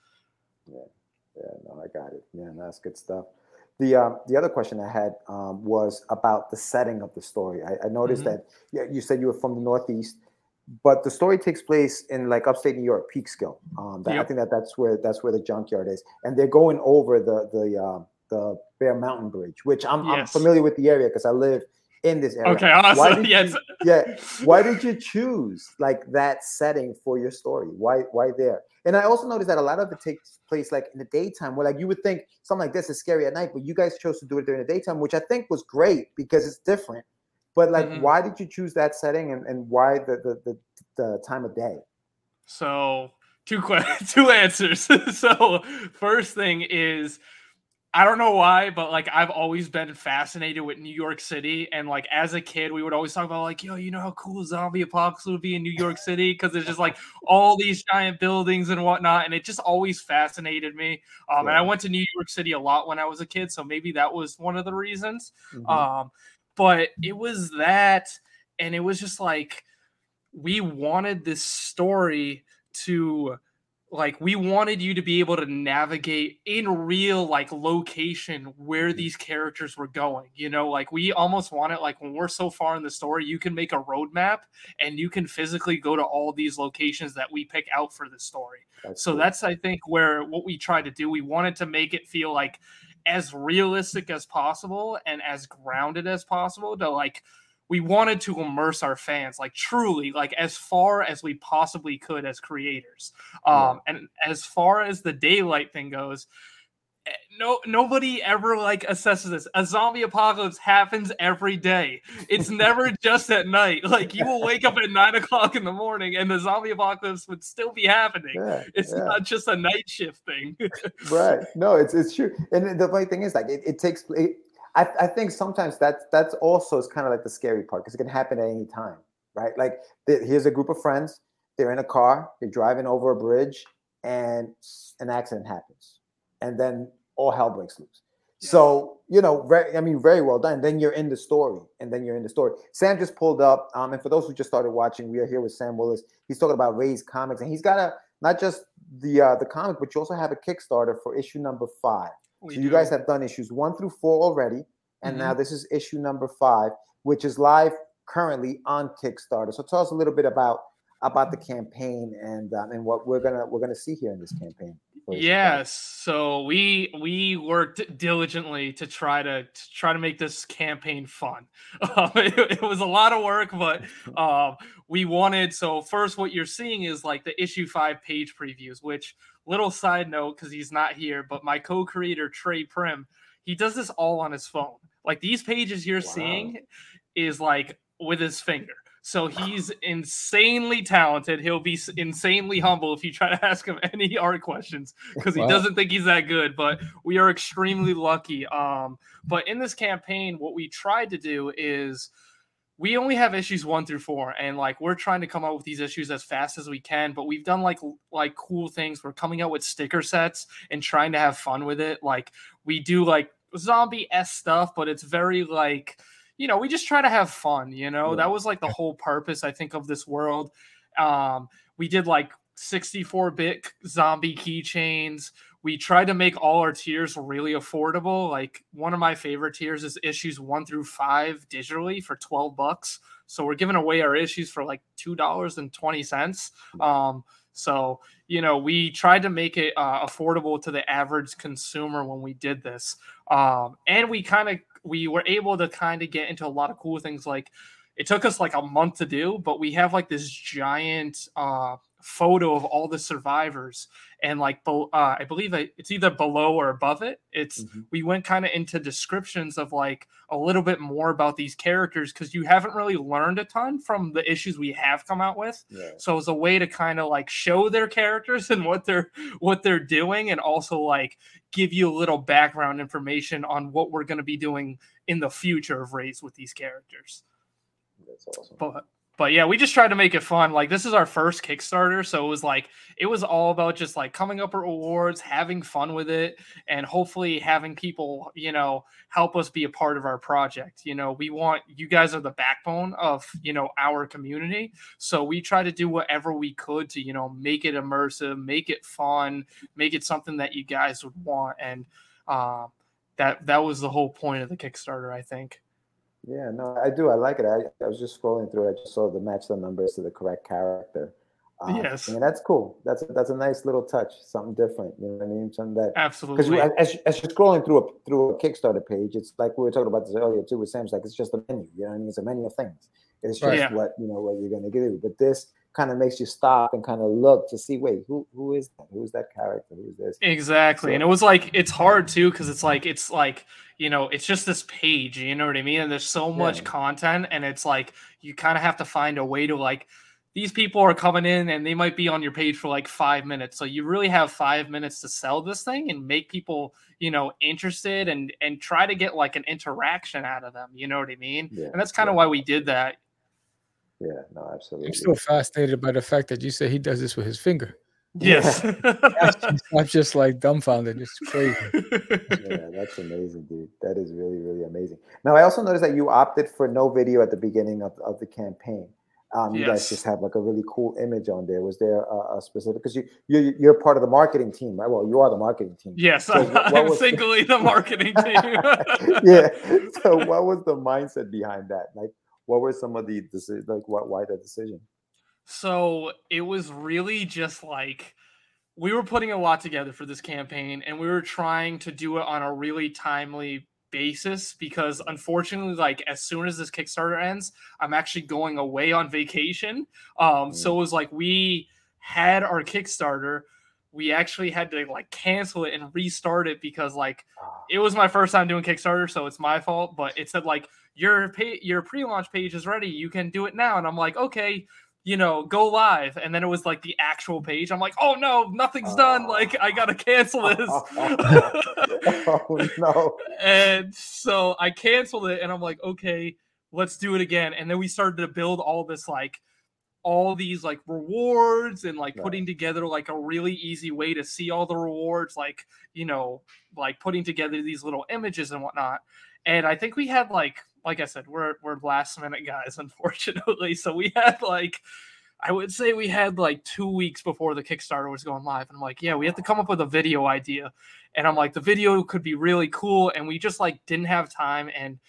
Yeah, yeah, no, I got it. Yeah, that's good stuff. The um, the other question I had um, was about the setting of the story. I, I noticed mm-hmm. that yeah, you said you were from the Northeast but the story takes place in like upstate New York, Peekskill. Um, that, yep. I think that that's where that's where the junkyard is, and they're going over the the uh, the Bear Mountain Bridge, which I'm, yes. I'm familiar with the area because I live in this area. Okay, awesome. Why did yes. You, yeah. Why did you choose like that setting for your story? Why why there? And I also noticed that a lot of it takes place like in the daytime, where like you would think something like this is scary at night, but you guys chose to do it during the daytime, which I think was great because it's different. But like, mm-hmm. why did you choose that setting, and, and why the, the the the time of day? So two questions, two answers. so first thing is. I don't know why, but like I've always been fascinated with New York City. And like as a kid, we would always talk about like, yo, you know how cool zombie apocalypse would be in New York City? Because there's just like all these giant buildings and whatnot. And it just always fascinated me. Um, yeah. and I went to New York City a lot when I was a kid. So maybe that was one of the reasons. Mm-hmm. Um, but it was that and it was just like we wanted this story to like we wanted you to be able to navigate in real like location where mm-hmm. these characters were going you know like we almost want it like when we're so far in the story you can make a roadmap and you can physically go to all these locations that we pick out for the story that's so cool. that's i think where what we tried to do we wanted to make it feel like as realistic as possible and as grounded as possible to like we wanted to immerse our fans like truly like as far as we possibly could as creators. Um and as far as the daylight thing goes Eh, no nobody ever like assesses this. A zombie apocalypse happens every day. It's never just at night. Like you will wake up at nine o'clock in the morning and the zombie apocalypse would still be happening. Yeah, it's yeah. not just a night shift thing. Right. No it's it's true. And the funny thing is like it, it takes it, I, I think sometimes that's that's also is kind of like the scary part because it can happen at any time right? Like the, here's a group of friends. They're in a car. They're driving over a bridge and an accident happens and then all hell breaks loose. So you know, very, I mean, very well done. Then you're in the story, and then you're in the story. Sam just pulled up, um, and for those who just started watching, we are here with Sam Willis. He's talking about Raze Comics, and he's got a not just the uh, the comic, but you also have a Kickstarter for issue number five. We so do. you guys have done issues one through four already, and mm-hmm. now this is issue number five, which is live currently on Kickstarter. So tell us a little bit about about the campaign and um, and what we're gonna we're gonna see here in this campaign. Yes. So we we worked diligently to try to, to try to make this campaign fun. Um, it, it, was a lot of work, but um, we wanted. So first, what you're seeing is like the issue five page previews. Which little side note, because he's not here, but my co-creator Trey Prim, he does this all on his phone. Like these pages you're wow. seeing is like with his finger. So he's insanely talented. He'll be insanely humble if you try to ask him any art questions because he wow. doesn't think he's that good. But we are extremely lucky. Um, but in this campaign, what we tried to do is we only have issues one through four, and like we're trying to come out with these issues as fast as we can. But we've done like like cool things. We're coming out with sticker sets and trying to have fun with it. Like we do like zombie s stuff, but it's very like you know, we just try to have fun, you know. Yeah. That was like the whole purpose I think of this world. Um we did like 64 bit zombie keychains. We tried to make all our tiers really affordable. Like one of my favorite tiers is issues 1 through 5 digitally for 12 bucks. So we're giving away our issues for like $2.20. Um so, you know, we tried to make it uh, affordable to the average consumer when we did this. Um, and we kind of we were able to kind of get into a lot of cool things like it took us like a month to do, but we have like this giant uh photo of all the survivors and like uh, i believe it's either below or above it it's Mhm. we went kind of into descriptions of like a little bit more about these characters because you haven't really learned a ton from the issues we have come out with Yeah. so it's a way to kind of like show their characters and what they're what they're doing and also like give you a little background information on what we're going to be doing in the future of Raze with these characters That's awesome. but but yeah, we just tried to make it fun. Like this is our first Kickstarter, so it was like it was all about just like coming up with awards, having fun with it, and hopefully having people, you know, help us be a part of our project. You know, we want you guys are the backbone of, you know, our community. So we try to do whatever we could to, you know, make it immersive, make it fun, make it something that you guys would want. And um that that was the whole point of the Kickstarter, I think. Yeah, no, I do. I like it. I, I was just scrolling through. it. I just saw the match the numbers to the correct character. Um, Yes. and that's cool. That's that's a nice little touch, something different. You know what I mean? Something that absolutely. because as, as you're scrolling through a through a Kickstarter page, it's like we were talking about this earlier too with Sam's. Like it's just a menu. You know what I mean? It's a menu of things. It's just Yeah. what you know what you're going to do. But this kind of makes you stop and kind of look to see. Wait, who who is that? Who's that character? Who's this? Exactly. And it was like it's hard too because it's like it's like, you know, it's just this page, you know what I mean? And there's so much Yeah. content and it's like you kind of have to find a way to like these people are coming in and they might be on your page for like 5 minutes. So you really have 5 minutes to sell this thing and make people, you know, interested and and try to get like an interaction out of them, you know what I mean? Yeah, And that's kind of yeah. why we did that. Yeah, no, absolutely. I'm still fascinated by the fact that you say he does this with his finger. Yes. I'm just like dumbfounded. It's crazy. yeah, that's amazing, dude. That is really, really amazing. Now, I also noticed that you opted for no video at the beginning of, of the campaign. Um, you guys just have like a really cool image on there. Was there a, a specific? Because you you you're part of the marketing team, right? Well, you are the marketing team. yes, So I'm, what I'm was- singly the marketing team. yeah. So, what was the mindset behind that? Like, what were some of the decisions? Like, what? Why that decision? So it was really just like we were putting a lot together for this campaign and we were trying to do it on a really timely basis because unfortunately like as soon as this kickstarter ends i'm actually going away on vacation um so it was like we had our kickstarter we actually had to like cancel it and restart it because like Ah, it was my first time doing Kickstarter, so it's my fault. But it said like your pay, your pre-launch page is ready. You can do it now, and I'm like, okay, you know, go live. And then it was like the actual page. I'm like, oh no, nothing's done. Like I gotta cancel this. oh no! and so I canceled it, and I'm like, okay, let's do it again. And then we started to build all this like all these like rewards and like putting together like a really easy way to see all the rewards, like you know, like putting together these little images and whatnot. And I think we had like, like I said, we're we're last minute guys, unfortunately. So we had like, I would say we had like two weeks before the Kickstarter was going live. And I'm like, yeah, we have to come up with a video idea. And I'm like, the video could be really cool. And we just like didn't have time. And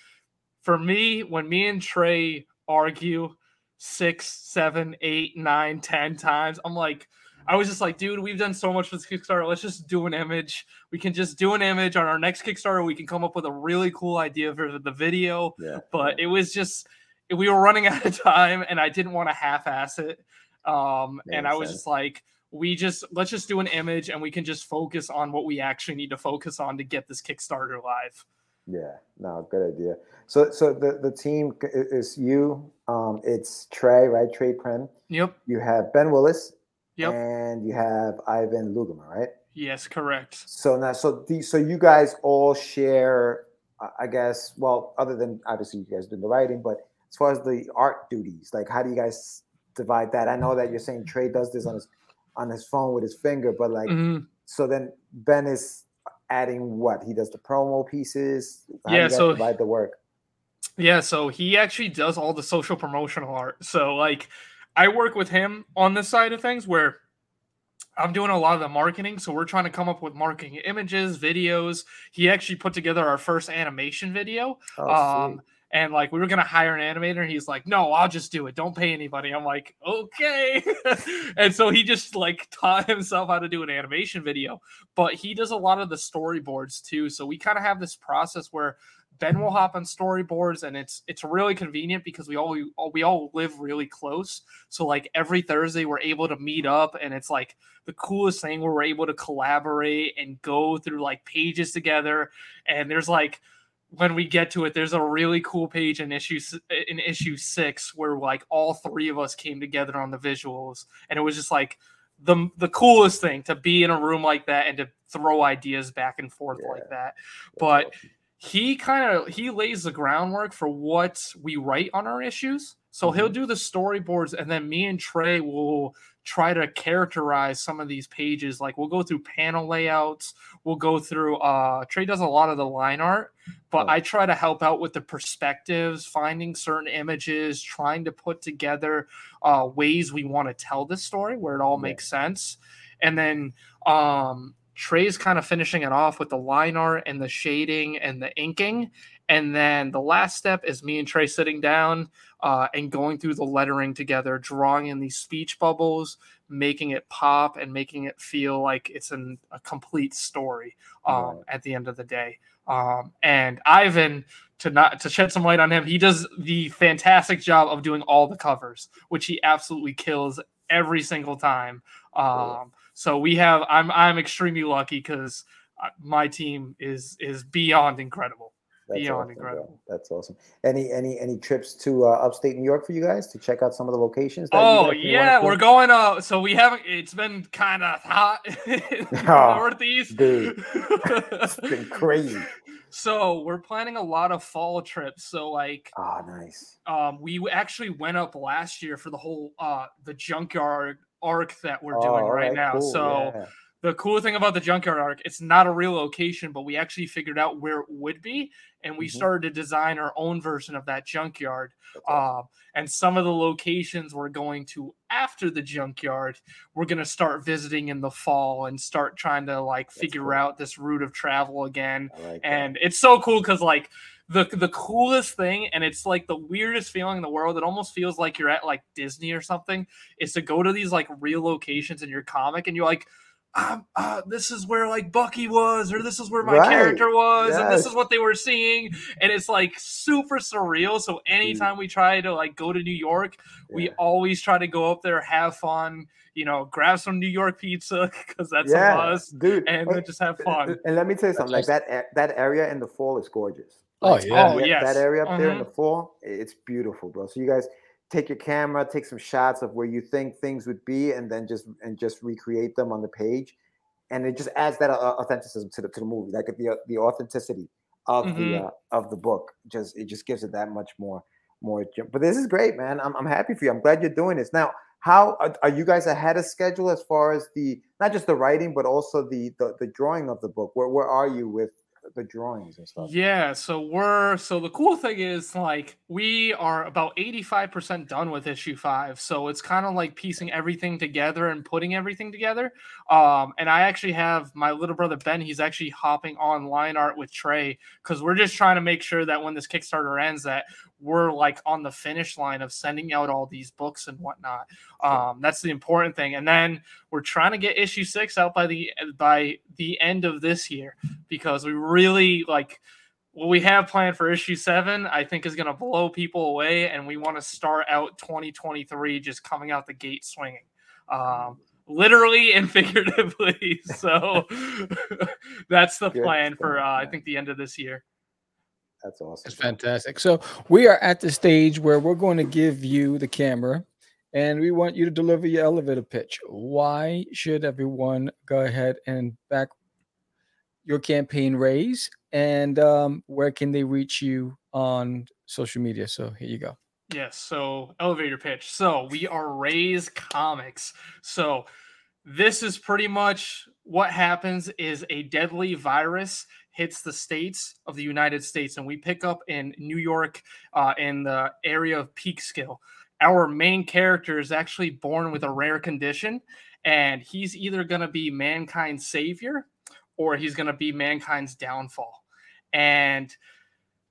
for me, when me and Trey argue six, seven, eight, nine, ten times, I'm like, I was just like, dude, we've done so much this Kickstarter. Let's just do an image. We can just do an image on our next Kickstarter. We can come up with a really cool idea for the video. Yeah, But it was just we were running out of time, and I didn't want to half-ass it. Um, and I was sense. just like, we just let's just do an image, and we can just focus on what we actually need to focus on to get this Kickstarter live. Yeah, no, good idea. So, so the the team is you. Um, it's Trey, right? Trey Prem. Yep. You have Ben Willis. Yep. And you have Ivan Lugama, right? Yes, correct. So now, so the so you guys all share, I guess. Well, other than obviously you guys do the writing, but as far as the art duties, like how do you guys divide that? I know that you're saying Trey does this on his on his phone with his finger, but like, Mhm. so then Ben is adding what? He does the promo pieces. How Yeah, so- divide the work. Yeah, so he actually does all the social promotional art. So like I work with him on this side of things where I'm doing a lot of the marketing. So we're trying to come up with marketing images, videos. He actually put together our first animation video. Oh, um, and like we were gonna hire an animator, and he's like, "No, I'll just do it. Don't pay anybody." I'm like, "Okay." and so he just like taught himself how to do an animation video, but he does a lot of the storyboards too. So we kind of have this process where Ben will hop on storyboards, and it's it's really convenient because we all we all live really close. So like every Thursday, we're able to meet up, and it's like the coolest thing where we're able to collaborate and go through like pages together. And there's like when we get to it, there's a really cool page in issue in issue six where like all three of us came together on the visuals, and it was just like the the coolest thing to be in a room like that and to throw ideas back and forth Yeah. like that. But awesome. He kind of he lays the groundwork for what we write on our issues. So he'll do the storyboards, and then me and Trey will try to characterize some of these pages. Like we'll go through panel layouts. We'll go through. uh Trey does a lot of the line art, but Oh. I try to help out with the perspectives, finding certain images, trying to put together uh ways we want to tell this story where it all Yeah. makes sense. And then um Trey's kind of finishing it off with the line art and the shading and the inking. And then the last step is me and Trey sitting down uh, and going through the lettering together, drawing in these speech bubbles, making it pop and making it feel like it's an, a complete story um, at the end of the day. Um, and Ivan, to not to shed some light on him, he does the fantastic job of doing all the covers, which he absolutely kills every single time. Um, so we have I'm I'm extremely lucky because my team is is beyond incredible. That's beyond awesome, bro. incredible. That's awesome. Any any any trips to uh, upstate New York for you guys to check out some of the locations? Oh yeah, we're going uh so we haven't it's been kind of hot in the Oh, northeast. dude. It's been crazy. so we're planning a lot of fall trips. So like Oh, nice. um we actually went up last year for the whole uh the junkyard arc that we're Oh, doing right now. cool, So yeah. the cool thing about the junkyard arc, it's not a real location, but we actually figured out where it would be, and we Mhm. started to design our own version of that junkyard. That's awesome. Um, and some of the locations we're going to after the junkyard, we're gonna start visiting in the fall and start trying to like figure cool. out this route of travel again. Like that. And it's so cool because like the the coolest thing, and it's like the weirdest feeling in the world. It almost feels like you're at like Disney or something. Is to go to these like real locations in your comic, and you're like. Um, uh, this is where like Bucky was, or this is where my Right. character was, and this is what they were seeing, and it's like super surreal. So anytime we try to like go to New York, we always try to go up there, have fun, you know, grab some New York pizza because that's yeah, a must, dude. and then just have fun. And let me tell you something. Like that, that area in the fall is gorgeous. Oh, yeah. Oh, that- yes. that area up there in Mhm. the fall, it's beautiful, bro. So you guys take your camera, take some shots of where you think things would be, and then just and just recreate them on the page, and it just adds that uh, authenticism to the to the movie, like the the authenticity of the Mhm. uh, of the book. Just it just gives it that much more more. ju- But this is great, man. I'm I'm happy for you. I'm glad you're doing this now. How are, are you guys ahead of schedule as far as the not just the writing, but also the the, the drawing of the book? Where where are you with the drawings and stuff? Yeah, so we're so the cool thing is like we are about 85% done with issue 5. So it's kind of like piecing everything together and putting everything together. Um and I actually have my little brother Ben, he's actually hopping on line art with Trey cuz we're just trying to make sure that when this Kickstarter ends that we're like on the finish line of sending out all these books and whatnot. Um that's the important thing. And then we're trying to get issue 6 out by the by the end of this year because we really like what we have planned for issue seven, I think is going to blow people away, and we want to start out 2023 just coming out the gate swinging, um, literally and figuratively. So that's the plan for uh, I think the end of this year. That's awesome. It's fantastic. So we are at the stage where we're going to give you the camera and we want you to deliver your elevator pitch. Why should everyone go ahead and back your campaign Raze? And um, where can they reach you on social media? So here you go. Yes. So elevator pitch. So we are Raze Comics. So this is pretty much what happens is a deadly virus hits the states of the United States, and we pick up in New York, uh, in the area of Peekskill. Our main character is actually born with a rare condition, and he's either going to be mankind's savior or he's going to be mankind's downfall. And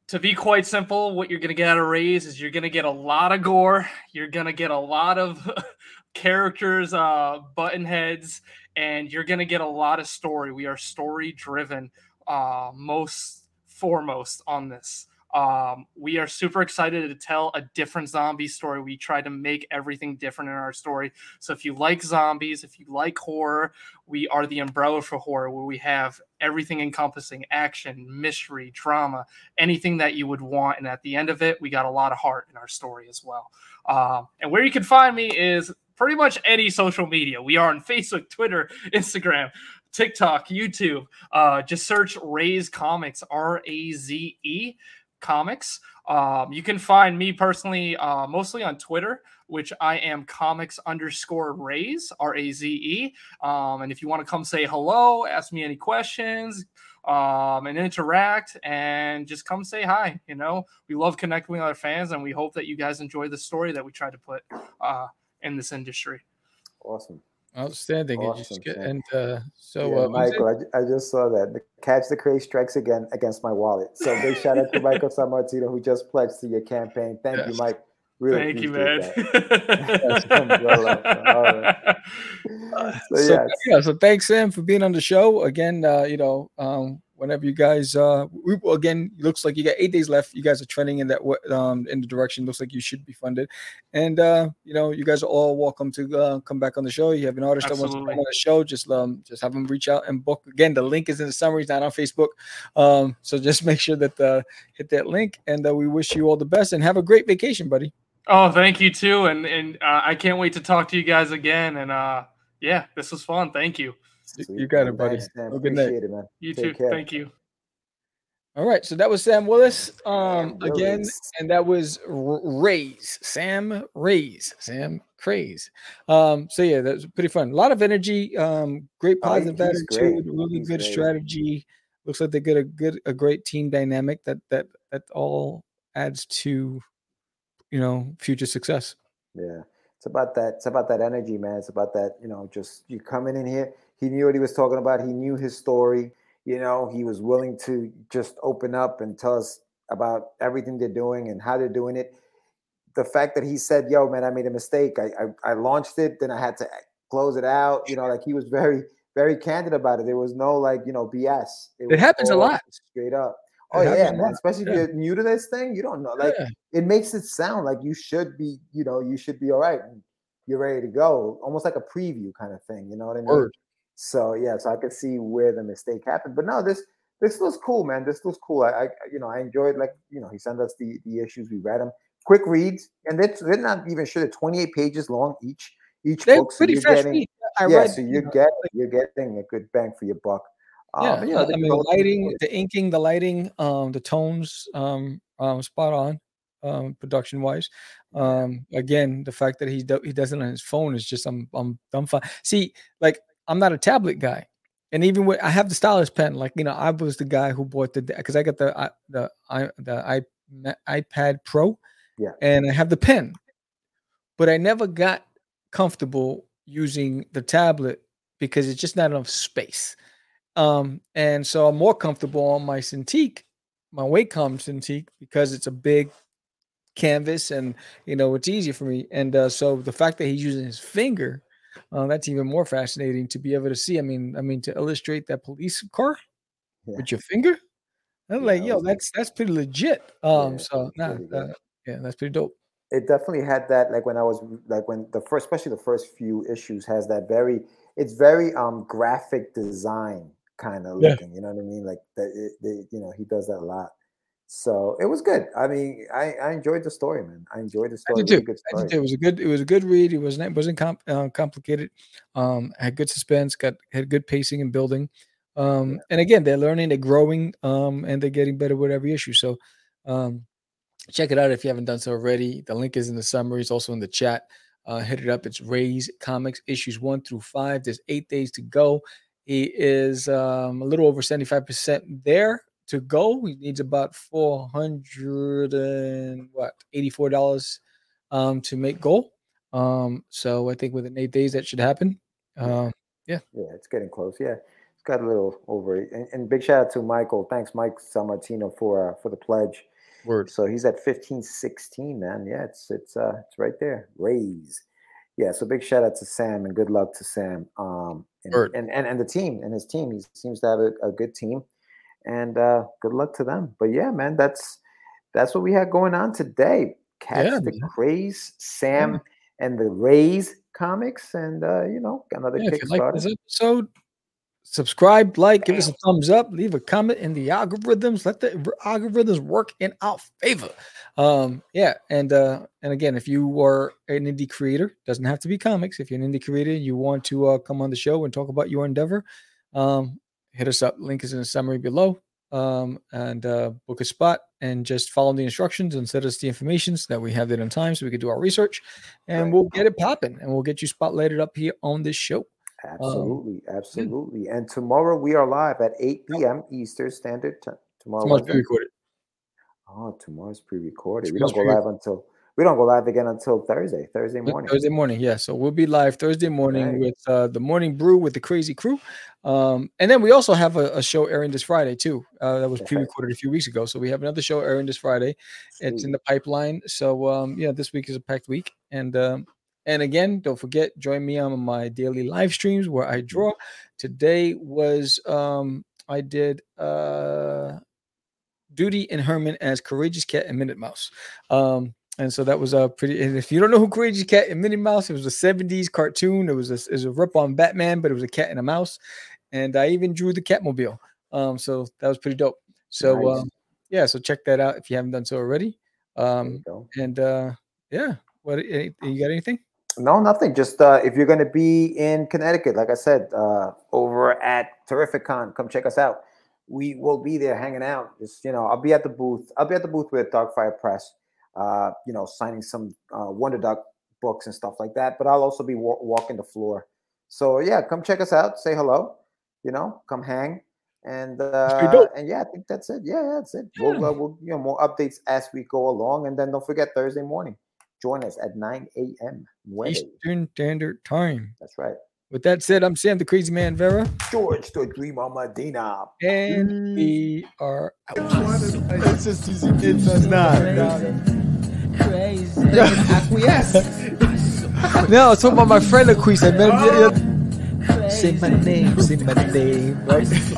to be quite simple, what you're going to get out of Raze is you're going to get a lot of gore. You're going to get a lot of characters, uh, button heads, and you're going to get a lot of story. We are story driven, uh, most foremost on this. Um, we are super excited to tell a different zombie story. We try to make everything different in our story. So if you like zombies, if you like horror, we are the umbrella for horror, where we have everything encompassing action, mystery, drama, anything that you would want. And at the end of it, we got a lot of heart in our story as well. Um, and where you can find me is pretty much any social media. We are on Facebook, Twitter, Instagram, TikTok, YouTube. Uh, just search Raze Comics, R A Z E Comics. Um, you can find me personally uh, mostly on Twitter, which I am comics underscore Raze, R A Z E. Um, and if you want to come say hello, ask me any questions, um, and interact and just come say hi. You know, we love connecting with our fans, and we hope that you guys enjoy the story that we try to put uh, in this industry. Awesome. Outstanding. Awesome, get, and uh, so, Yeah, uh, Michael, I, I just saw that. The Catch the Craze strikes again against my wallet. So big shout out to Michael Sammartino who just pledged to your campaign. Thank you, Mike. Really Thank you, man. that. That's umbrella. So, so, yeah, yeah, so thanks Sam for being on the show again. Uh, you know, um, whenever you guys, uh, we, again, looks like you got eight days left. You guys are trending in that um in the direction. Looks like you should be funded, and uh, you know, you guys are all welcome to uh, come back on the show. You have an artist that wants to come on the show, just um, just have them reach out and book. Again, the link is in the summary. It's not on Facebook, um, so just make sure that uh, hit that link, and uh, we wish you all the best and have a great vacation, buddy. Oh, thank you too, and and uh, I can't wait to talk to you guys again. And uh, yeah, this was fun. Thank you. You- sweet. you got it, buddy. thanks, Sam. Have a good night. Appreciate it, man. You Take too. care. Thank you. All right, so that was Sam Willis um, Sam again, Willis. and that was R- Rays, Sam Rays, Sam Craze. Um, so yeah, that was pretty fun. A lot of energy, um, great Oh, he- positive he's great. attitude, really He's good great. strategy. Looks like they get a good, a great team dynamic that that that all adds to, you know, future success. Yeah. It's about that. It's about that energy, man. It's about that, you know, just you coming in here. He knew what he was talking about. He knew his story. You know, he was willing to just open up and tell us about everything they're doing and how they're doing it. The fact that he said, "Yo, man, I made a mistake. I I, I launched it, then I had to close it out." You know, like he was very very candid about it. There was no like you know BS. It was happens a lot. Straight up. Oh yeah, man. Especially Yeah. if you're new to this thing, you don't know. Like Yeah. it makes it sound like you should be, you know, you should be all right. You're ready to go, almost like a preview kind of thing. You know what I mean? Word. So yeah, so I could see where the mistake happened. But no, this this looks cool, man. This looks cool. I, I you know I enjoyed like you know he sent us the the issues, we read them, quick reads, and they're, they're not even sure they're 28 pages long each each They're book. So pretty fresh getting read. I yeah, read, so you you're know, getting you're getting a good bang for your buck. Um, yeah, and, I mean, the lighting, the inking, the lighting, um, the tones, um, um, spot on, um, production wise. Um, again, the fact that he do, he does it on his phone is just I'm I'm dumbfounded. See, like I'm not a tablet guy, and even with I have the stylus pen, like you know, I was the guy who bought the because I got the i- the i the i iPad Pro, Yeah. and I have the pen, but I never got comfortable using the tablet because it's just not enough space. Um, and so I'm more comfortable on my Cintiq, my Wacom Cintiq, because it's a big canvas and you know it's easier for me. And uh, so the fact that he's using his finger, uh, that's even more fascinating to be able to see. I mean, I mean to illustrate that police car Yeah. with your finger. I'm Yeah, like, yo, that's that's pretty legit. Um, it's so nah, uh, yeah, that's pretty dope. it definitely had that like when i was like when the first especially the first few issues has that very it's very um graphic design kind of Yeah. looking you know what i mean like that it, they, you know he does that a lot so it was good i mean i i enjoyed the story man i enjoyed the I story did really too. I did too. It was a good. It was a good read. It wasn't. It wasn't comp, uh, complicated. Um, had good suspense. Got had good pacing and building. Um, and again, they're learning. They're growing. Um, and they're getting better with every issue. So, um, check it out if you haven't done so already. The link is in the summary. It's also in the chat. Uh, hit it up. It's Raze Comics issues one through five. There's eight days to go. He is um, a little over 75% there to go. He needs about 400 and what, $84 um, to make goal. Um, so I think within eight days that should happen. Um, yeah. Yeah, it's getting close. Yeah. It's got a little over and, and big shout out to Michael. Thanks, Mike Sammartino, for uh, for the pledge. Word. So he's at 15 16, man. Yeah, it's it's uh it's right there. Raze. Yeah, so big shout out to Sam and good luck to Sam. Um and Word. and, and, and the team and his team. He seems to have a, a good team. And uh good luck to them. But yeah, man, that's that's what we had going on today. Catch Yeah, the man. craze, Sam and the Raze comics, and uh, you know, another Yeah, you like Kickstarter. episode, subscribe, like, give us a thumbs up, leave a comment in the algorithms. Let the algorithms work in our favor. Um, yeah, and uh, and again, if you are an indie creator, doesn't have to be comics. If you're an indie creator, and you want to uh, come on the show and talk about your endeavor, um, hit us up. Link is in the summary below. Um, and uh, book a spot and just follow the instructions and send us the information so that we have it in time so we can do our research and we'll get it popping and we'll get you spotlighted up here on this show. Absolutely, absolutely. And tomorrow we are live at 8 p.m. Eastern Standard Time. Tomorrow, Tomorrow's pre-recorded. Oh, tomorrow's pre-recorded. We don't go live until we don't go live again until Thursday. Thursday morning. Thursday morning, yeah. So we'll be live Thursday morning Okay. with uh, the morning brew with the crazy crew, um, and then we also have a, a show airing this Friday too. Uh, that was That's pre-recorded a few weeks ago, so we have another show airing this Friday. It's in the pipeline. So um, yeah, this week is a packed week, and um, and again, don't forget, join me on my daily live streams where I draw. Today was um, I did uh, Duty and Herman as Courageous Cat and Minute Mouse. Um, and so that was a pretty. And if you don't know who Courageous Cat and Minute Mouse, it was a '70s cartoon. It was a, it was a rip on Batman, but it was a cat and a mouse. And I even drew the Catmobile. Um, so that was pretty dope. So Nice. um, yeah, so check that out if you haven't done so already. Um, and uh, yeah, what you got anything? No, nothing. Just uh, if you're going to be in Connecticut, like I said, uh, over at Terrificon, come check us out. We will be there hanging out. Just you know, I'll be at the booth. I'll be at the booth with Darkfire Press. Uh, you know, signing some uh, Wonder Duck books and stuff like that. But I'll also be wa- walking the floor. So yeah, come check us out. Say hello. You know, come hang. And uh, and yeah, I think that's it. Yeah, yeah, that's it. We'll, uh, we'll you know more updates as we go along. And then don't forget Thursday morning. Join us at 9 a.m. Nueve. Eastern Standard Time. That's right. With that said, I'm Sam the Crazy Man Vera, George the Dreamer Medina. and we are out. It's just it's not. Crazy. Acquiesce. No, I was talking about my friend Aquise. I met him the other oh. Say my name, say my name, right? this is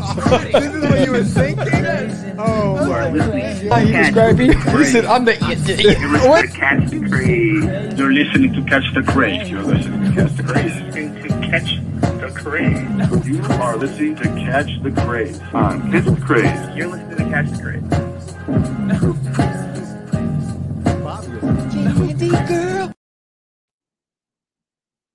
what you were thinking? Oh my He described me. He said, I'm the. You're What? listening to Catch the Craze. You're listening to Catch the Craze. You're listening to Catch the Craze. You're listening to Catch the Craze. You are listening to Catch the Craze on Catch the Craze. You're listening to Catch the Craze. Candy girl.